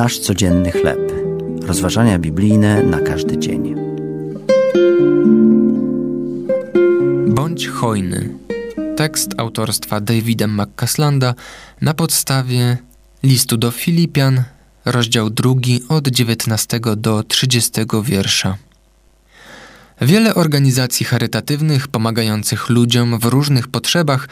Nasz codzienny chleb. Rozważania biblijne na każdy dzień. Bądź hojny. Tekst autorstwa Davida McCaslanda na podstawie listu do Filipian, rozdział drugi od 19 do 30 wiersza. Wiele organizacji charytatywnych pomagających ludziom w różnych potrzebach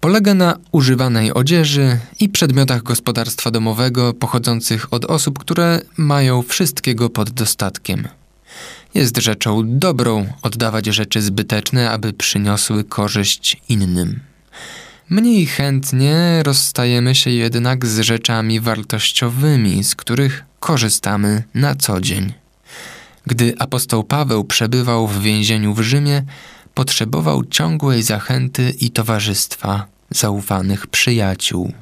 polega na używanej odzieży i przedmiotach gospodarstwa domowego pochodzących od osób, które mają wszystkiego pod dostatkiem. Jest rzeczą dobrą oddawać rzeczy zbyteczne, aby przyniosły korzyść innym. Mniej chętnie rozstajemy się jednak z rzeczami wartościowymi, z których korzystamy na co dzień. Gdy apostoł Paweł przebywał w więzieniu w Rzymie, potrzebował ciągłej zachęty i towarzystwa zaufanych przyjaciół.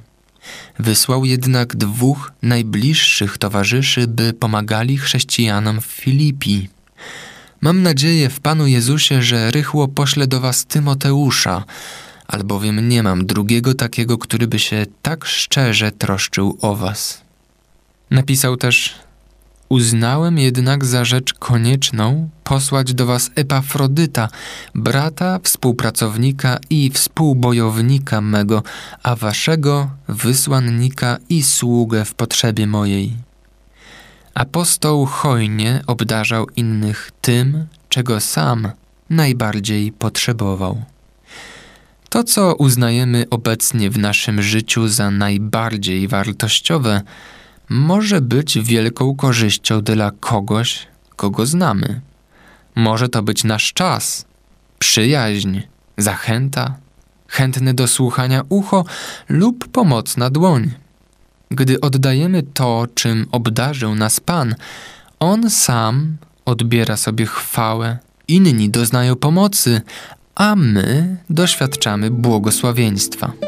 Wysłał jednak dwóch najbliższych towarzyszy, by pomagali chrześcijanom w Filipii. Mam nadzieję w Panu Jezusie, że rychło poślę do was Tymoteusza, albowiem nie mam drugiego takiego, który by się tak szczerze troszczył o was. Napisał też Uznałem jednak za rzecz konieczną posłać do was Epafrodyta, brata, współpracownika i współbojownika mego, a waszego wysłannika i sługę w potrzebie mojej. Apostoł hojnie obdarzał innych tym, czego sam najbardziej potrzebował. To, co uznajemy obecnie w naszym życiu za najbardziej wartościowe, może być wielką korzyścią dla kogoś, kogo znamy. Może to być nasz czas, przyjaźń, zachęta, chętny do słuchania ucho lub pomocna dłoń. Gdy oddajemy to, czym obdarzył nas Pan, On sam odbiera sobie chwałę, inni doznają pomocy, a my doświadczamy błogosławieństwa.